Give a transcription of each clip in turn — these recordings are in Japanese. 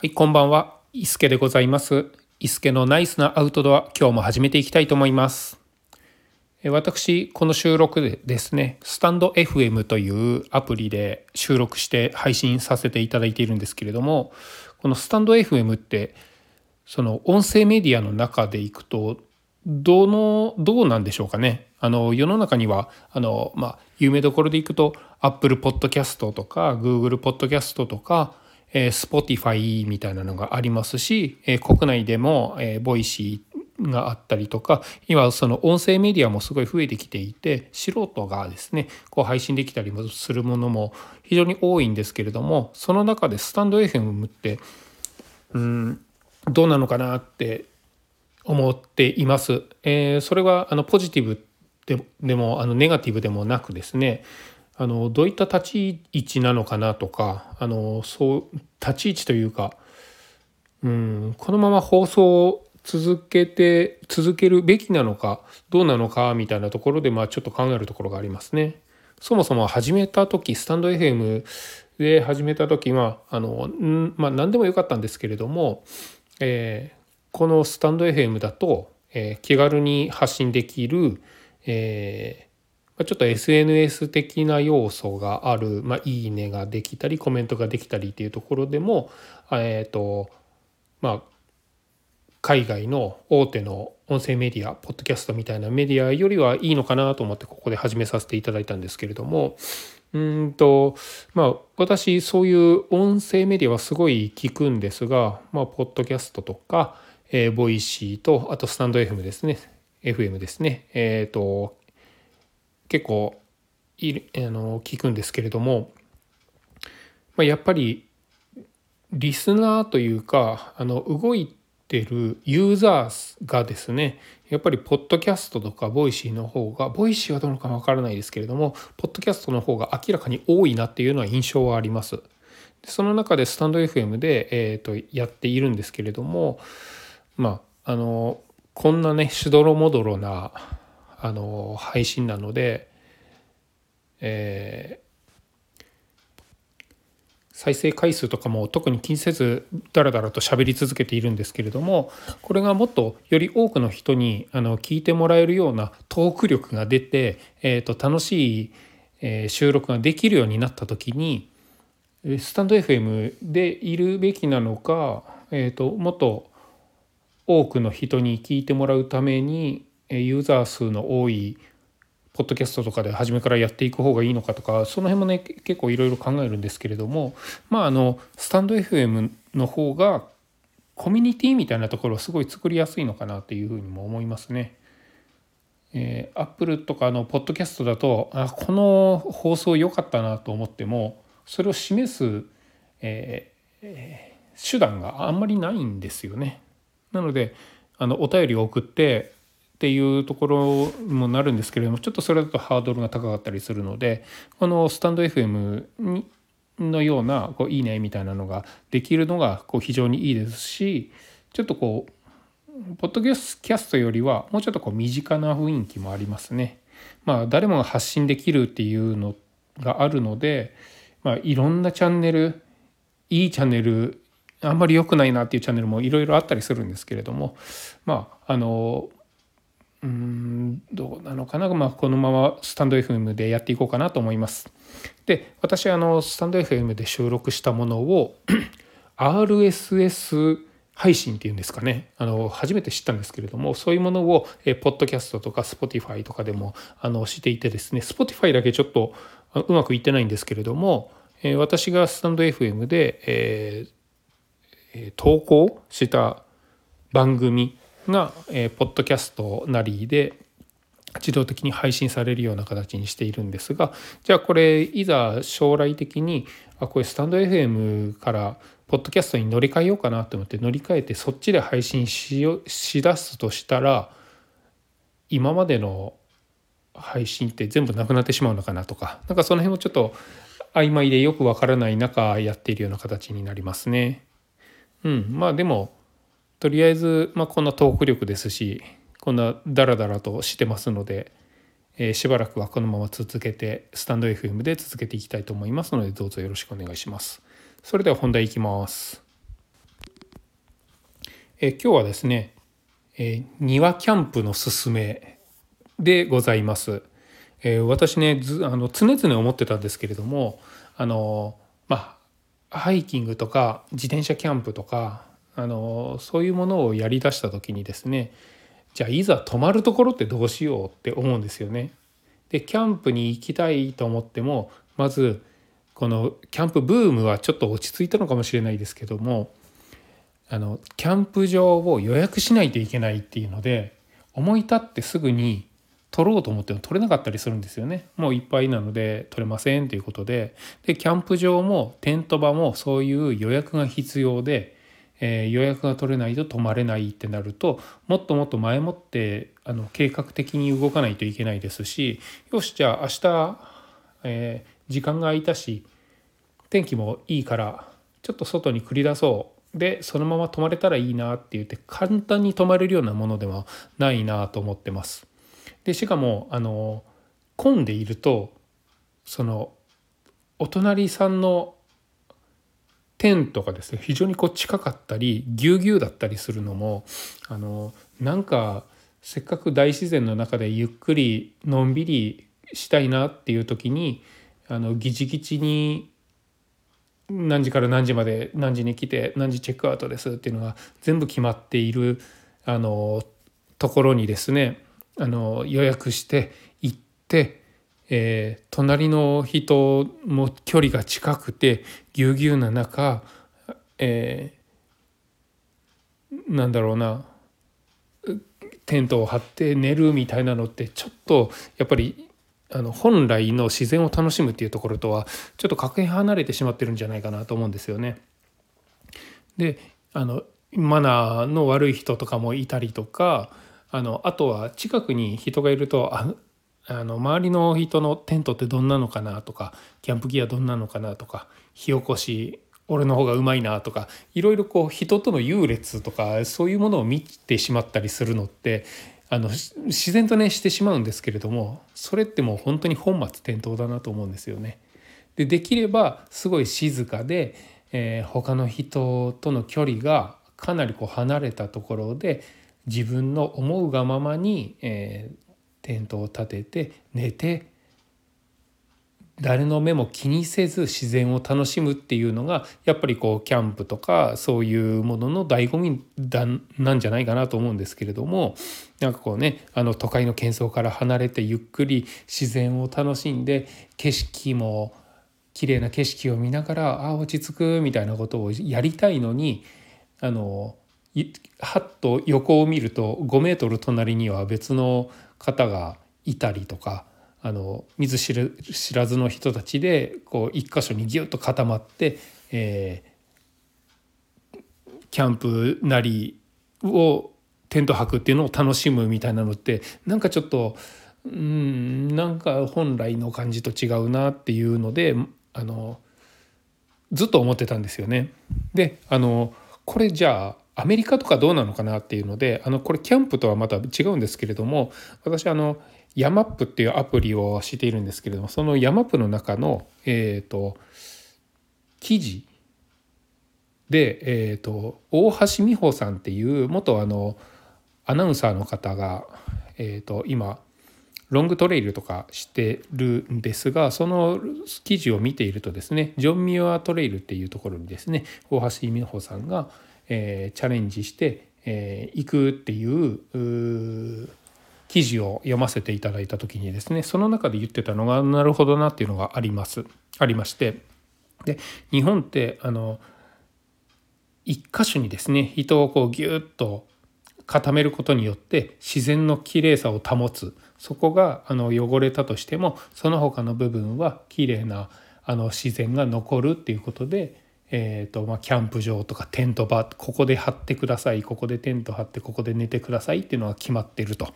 はい、こんばんは。伊助でございます。伊助のナイスなアウトドア、今日も始めていきたいと思います。え私、この収録でですね、スタンド FM というアプリで収録して配信させていただいているんですけれども、このスタンド FM って、その音声メディアの中でいくと、どの、どうなんでしょうかね。あの、世の中には、あの、まあ、有名どころでいくと、Apple Podcast とか、Google Podcast とか、えー、Spotify みたいなのがありますし、えー、国内でも、えー、 Voicy があったりとか今その音声メディアもすごい増えてきていて素人がですねこう配信できたりもするものも非常に多いんですけれどもその中でスタンド FM ってうんどうなのかなって思っています。えー、それはあのポジティブでもあのネガティブでもなくですねあのどういった立ち位置なのかなとかあのそう立ち位置というかうんこのまま放送を続けて続けるべきなのかどうなのかみたいなところでまあちょっと考えるところがありますね。そもそも始めた時スタンド FM で始めた時はあのまあ何でもよかったんですけれども、えー、このスタンド FM だと、えー、気軽に発信できる、えーちょっと SNS 的な要素がある、まあ、いいねができたりコメントができたりっていうところでもえっ、ー、とまあ海外の大手の音声メディアポッドキャストみたいなメディアよりはいいのかなと思ってここで始めさせていただいたんですけれども。うんとまあ私そういう音声メディアはすごい聞くんですがまあポッドキャストとか、えー、 Voicy とあとスタンド FM ですね。FM ですね。えっ、ー、と結構いあの聞くんですけれども、まあ、やっぱりリスナーというかあの動いてるユーザーがですねやっぱりポッドキャストとか Voicy の方が Voicy はどうのかわからないですけれどもポッドキャストの方が明らかに多いなっていうのは印象はあります。その中でスタンド FM で、えーと、とやっているんですけれどもまああのこんなねしどろもどろなあの配信なので、えー、再生回数とかも特に気にせずダラダラと喋り続けているんですけれどもこれがもっとより多くの人にあの聞いてもらえるようなトーク力が出て、えーと、楽しい、え、収録ができるようになった時にスタンド FM でいるべきなのか、えー、ともっと多くの人に聞いてもらうためにユーザー数の多いポッドキャストとかで初めからやっていく方がいいのかとかその辺もね結構いろいろ考えるんですけれどもまああのスタンド FM の方がコミュニティみたいなところをすごい作りやすいのかなっていうふうにも思いますね。えー、Apple とかのポッドキャストだとあこの放送良かったなと思ってもそれを示す、えー、手段があんまりないんですよね。なのであのお便りを送ってっていうところもなるんですけれどもちょっとそれだとハードルが高かったりするのでこのスタンド FM のようなこういいねみたいなのができるのがこう非常にいいですしちょっとこうポッドキャストよりはもうちょっとこう身近な雰囲気もありますね。まあ誰もが発信できるっていうのがあるので、まあ、いろんなチャンネルいいチャンネルあんまり良くないなっていうチャンネルもいろいろあったりするんですけれどもまああのうんどうなのかな、まあ、このままスタンド FM でやっていこうかなと思います。で私あのスタンド FM で収録したものを RSS 配信っていうんですかねあの初めて知ったんですけれどもそういうものをえポッドキャストとか Spotify とかでもあのしていてですね Spotify だけちょっとうまくいってないんですけれども、え私がスタンド FM で、えー、投稿した番組が、えー、ポッドキャストなりで自動的に配信されるような形にしているんですがじゃあこれいざ将来的にあこれスタンド FM からポッドキャストに乗り換えようかなと思って乗り換えてそっちで配信しよしだすとしたら今までの配信って全部なくなってしまうのかなとかなんかその辺もちょっと曖昧でよくわからない中やっているような形になりますね。うんまあでもとりあえず、まあ、こんなトーク力ですしこんなダラダラとしてますので、えー、しばらくはこのまま続けてスタンド FM で続けていきたいと思いますのでどうぞよろしくお願いします。それでは本題いきます。え今日はですね、え庭キャンプのすすめでございます。え私ねずあの常々思ってたんですけれどもあのまあハイキングとか自転車キャンプとかあのそういうものをやりだした時にですねじゃあいざ泊まるところってどうしようって思うんですよね。でキャンプに行きたいと思ってもまずこのキャンプブームはちょっと落ち着いたのかもしれないですけどもあのキャンプ場を予約しないといけないっていうので思い立ってすぐに取ろうと思っても取れなかったりするんですよねもういっぱいなので取れませんということででキャンプ場もテント場もそういう予約が必要でえー、予約が取れないと泊まれないってなるともっともっと前もってあの計画的に動かないといけないですしよしじゃあ明日、えー、時間が空いたし天気もいいからちょっと外に繰り出そうでそのまま泊まれたらいいなって言って簡単に泊まれるようなものではないなと思ってます。でしかもあの混んでいるとそのお隣さんのテントがですね非常にこう近かったりぎゅうぎゅうだったりするのもあのなんかせっかく大自然の中でゆっくりのんびりしたいなっていう時にあのギチギチに何時から何時まで何時に来て何時チェックアウトですっていうのが全部決まっているあのところにですねあの予約して行ってえー、隣の人も距離が近くてぎゅうぎゅうな中、えー、なんだろうなテントを張って寝るみたいなのってちょっとやっぱりあの本来の自然を楽しむっていうところとはちょっとかけ離れてしまってるんじゃないかなと思うんですよね。であのマナーの悪い人とかもいたりとかあのあとは近くに人がいるとああの周りの人のテントってどんなのかなとかキャンプギアどんなのかなとか火起こし俺の方がうまいなとかいろいろこう人との優劣とかそういうものを見てしまったりするのってあの自然とねしてしまうんですけれどもそれってもう本当に本末転倒だなと思うんですよね。でできればすごい静かで、えー、他の人との距離がかなりこう離れたところで自分の思うがままに、えー、テントを立てて寝て誰の目も気にせず自然を楽しむっていうのがやっぱりこうキャンプとかそういうものの醍醐味だなんじゃないかなと思うんですけれどもなんかこうねあの都会の喧騒から離れてゆっくり自然を楽しんで景色も綺麗な景色を見ながらあ落ち着くみたいなことをやりたいのにあのはっと横を見ると5メートル隣には別の方がいたりとかあの見ず知らずの人たちでこう一箇所にギュッと固まって、えー、キャンプなりをテント泊っていうのを楽しむみたいなのってなんかちょっとうんなんか本来の感じと違うなっていうのであのずっと思ってたんですよね。であのこれじゃあアメリカとかどうなのかなっていうのであのこれキャンプとはまた違うんですけれども私あのヤマップっていうアプリをしているんですけれどもそのヤマップの中の、えーと、記事で、えーと、大橋美穂さんっていう元あのアナウンサーの方が、えーと今ロングトレイルとかしてるんですがその記事を見ているとですねジョン・ミュアトレイルっていうところにですね大橋美穂さんがえ、チャレンジして、えー、行くっていう記事を読ませていただいた時にですねその中で言ってたのがなるほどなっていうのがあります。ありまして。で日本ってあの一箇所にですね人をこうギュッと固めることによって自然の綺麗さを保つ。そこがあの汚れたとしてもその他の部分は綺麗なあな自然が残るっていうことでえーとまあ、キャンプ場とかテント場ここで張ってくださいここでテント張ってここで寝てくださいっていうのが決まってると、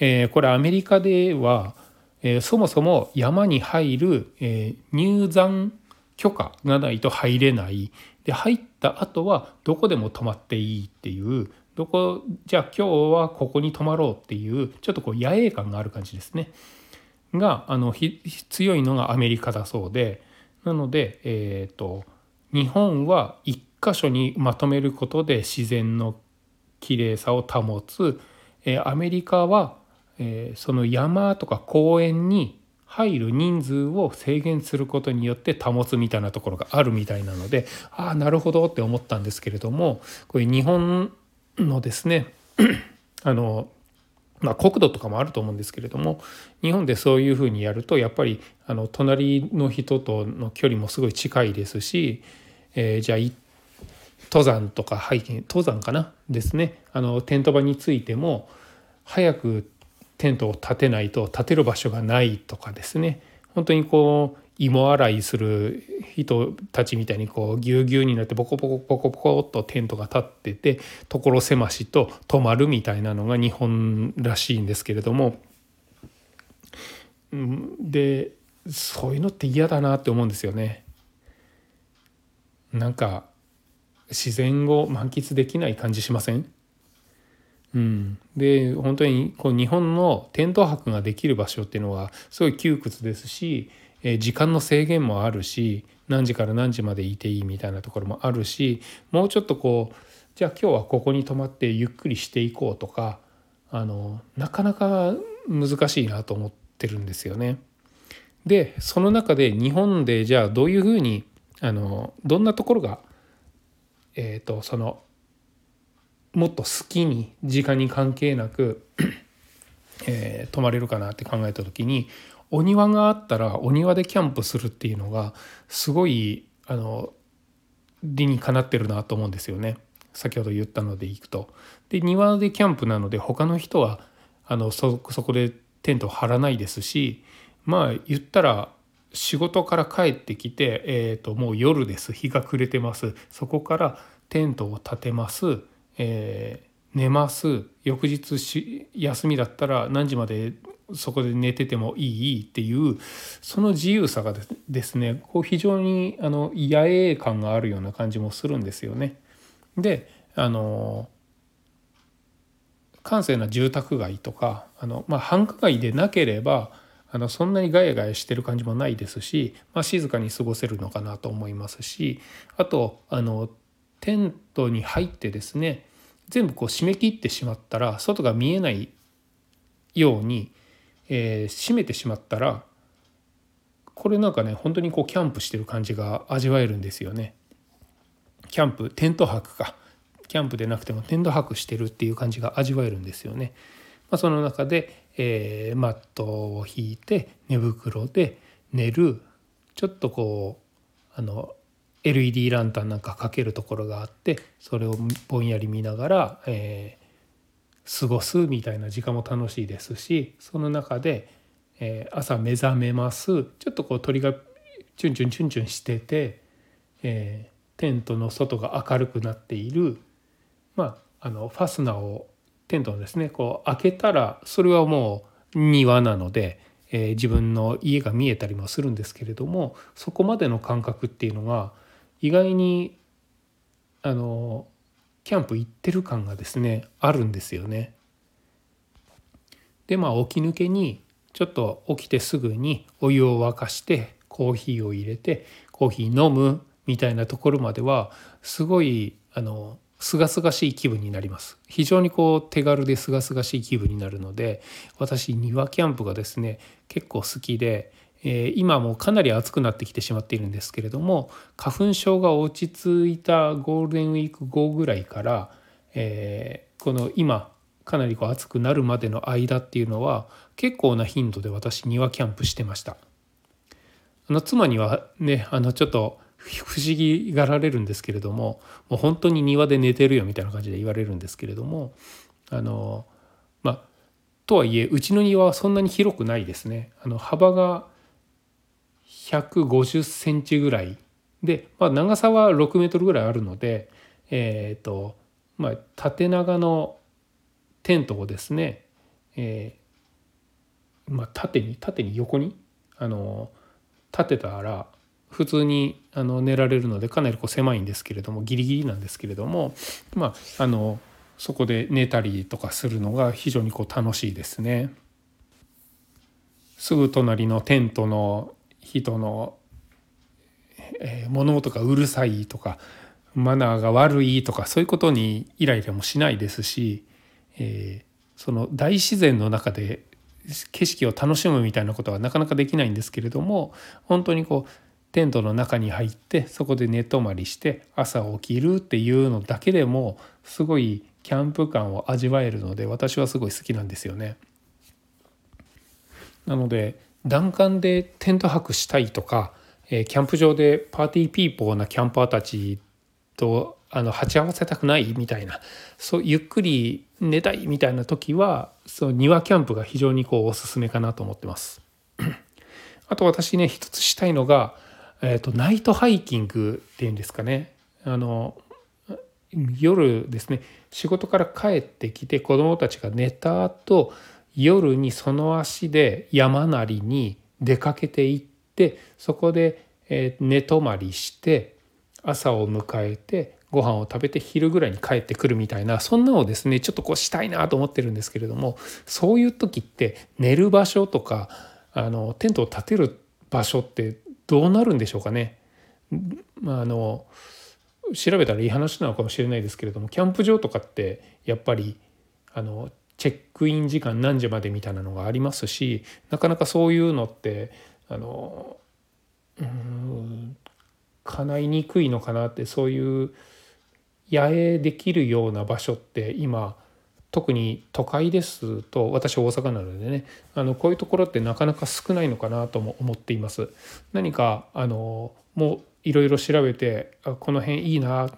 えー、これアメリカでは、えー、そもそも山に入る、えー、入山許可がないと入れない。で入った後はどこでも泊まっていいっていう。どこじゃあ今日はここに泊まろうっていうちょっとこう野営感がある感じですね。があの強いのがアメリカだそうで。なのでえっ、ー、と日本は一箇所にまとめることで自然の綺麗さを保つ、えアメリカは、えその山とか公園に入る人数を制限することによって保つみたいなところがあるみたいなのでああなるほどって思ったんですけれどもこれ日本のですね あのまあ、国土とかもあると思うんですけれども日本でそういうふうにやるとやっぱりあの隣の人との距離もすごい近いですし、えー、じゃあ登山とかハイキング登山かな？ですね。あのテント場についても早くテントを立てないと立てる場所がないとかですね。本当にこう芋洗いする人たちみたいにこうぎゅうぎゅうになってボコボコボコボコっとテントが立ってて所狭しと止まるみたいなのが日本らしいんですけれども。でそういうのって嫌だなって思うんですよね。なんか自然を満喫できない感じしません？うん、で本当にこう日本のテント泊ができる場所っていうのはすごい窮屈ですし、え時間の制限もあるし何時から何時までいていいみたいなところもあるしもうちょっとこうじゃあ今日はここに泊まってゆっくりしていこうとかあのなかなか難しいなと思ってるんですよね。でその中で日本でじゃあどういうふうにあのどんなところが、えーとそのもっと好きに時間に関係なくえー、泊まれるかなって考えた時にお庭があったらお庭でキャンプするっていうのがすごいあの理にかなってるなと思うんですよね先ほど言ったのでいくと。で庭でキャンプなので他の人はあのそこでテントを張らないですしまあ言ったら仕事から帰ってきて、えー、ともう夜です。日が暮れてます。そこからテントを立てます。えー、寝ます。翌日し休みだったら何時までそこで寝ててもいいっていうその自由さがですねこう非常にあの野営感があるような感じもするんですよね。であの閑静な住宅街とかあの、まあ、繁華街でなければあのそんなにガヤガヤしてる感じもないですし、まあ、静かに過ごせるのかなと思いますしあとあのテントに入ってですね全部こう締め切ってしまったら外が見えないように、えー、閉めてしまったらこれなんかね本当にこうキャンプしてる感じが味わえるんですよね。キャンプテント泊かキャンプでなくてもテント泊してるっていう感じが味わえるんですよね。まあ、その中で、えー、マットを引いて寝袋で寝るちょっとこうあの LED ランタンなんかかけるところがあってそれをぼんやり見ながら、えー、過ごすみたいな時間も楽しいですしその中で、えー、朝目覚めます。ちょっとこう鳥がチュンチュンチュンチュンしてて、えー、テントの外が明るくなっている。まああのファスナーをテントをですねこう開けたらそれはもう庭なので、えー、自分の家が見えたりもするんですけれどもそこまでの感覚っていうのが意外にあのキャンプ行ってる感がですねあるんですよね。でまあ起き抜けにちょっと起きてすぐにお湯を沸かしてコーヒーを入れてコーヒー飲むみたいなところまではすごいあの清々しい気分になります非常にこう手軽で清々しい気分になるので私庭キャンプがですね結構好きでえ今もかなり暑くなってきてしまっているんですけれども花粉症が落ち着いたゴールデンウィーク後ぐらいから、えー、この今かなりこう暑くなるまでの間っていうのは結構な頻度で私庭キャンプしてました。あの妻にはねあのちょっと不思議がられるんですけれどももう本当に庭で寝てるよみたいな感じで言われるんですけれどもあのまあとはいえうちの庭はそんなに広くないですね。あの幅が150センチぐらいで、まあ、長さは6メートルぐらいあるので、えーとまあ、縦長のテントをですね、えーまあ、縦に縦に横にあの立てたら普通にあの寝られるのでかなりこう狭いんですけれどもギリギリなんですけれども、まあ、あのそこで寝たりとかするのが非常にこう楽しいですね。すぐ隣のテントの人の、えー、物音がうるさいとかマナーが悪いとかそういうことにイライラもしないですし、えー、その大自然の中で景色を楽しむみたいなことはなかなかできないんですけれども本当にこうテントの中に入ってそこで寝泊まりして朝起きるっていうのだけでもすごいキャンプ感を味わえるので私はすごい好きなんですよね。なので弾丸でテント泊したいとか、えー、キャンプ場で party people なキャンパーたちとあの鉢合わせたくないみたいなそうゆっくり寝たいみたいな時はその庭キャンプが非常にこうおすすめかなと思ってます。あと私ね一つしたいのが、えーと、ナイトハイキングっていうんですかね。あの夜ですね。仕事から帰ってきて子どもたちが寝た後夜にその足で山なりに出かけていってそこでえ寝泊まりして朝を迎えてご飯を食べて昼ぐらいに帰ってくるみたいなそんなのをですねちょっとこうしたいなと思ってるんですけれどもそういう時って寝る場所とかあのテントを建てる場所ってどうなるんでしょうかね。まあ、あの調べたらいい話なのかもしれないですけれどもキャンプ場とかってやっぱりあのチェックイン時間何時までみたいなのがありますしなかなかそういうのってあのうん叶いにくいのかなってそういう野営できるような場所って今特に都会ですと私大阪なのでねあのこういうところってなかなか少ないのかなとも思っています。何かあのもういろいろ調べてこの辺いいな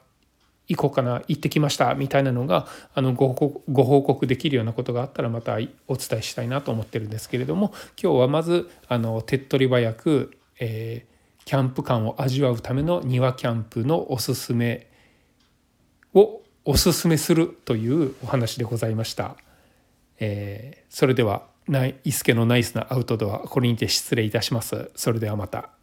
行こうかな行ってきましたみたいなのがあのご報告できるようなことがあったらまたお伝えしたいなと思ってるんですけれども今日はまずあの手っ取り早く、えー、キャンプ感を味わうための庭キャンプのおすすめをおすすめするというお話でございました。えー、それでは伊助のナイスなアウトドアこれにて失礼いたします。それではまた。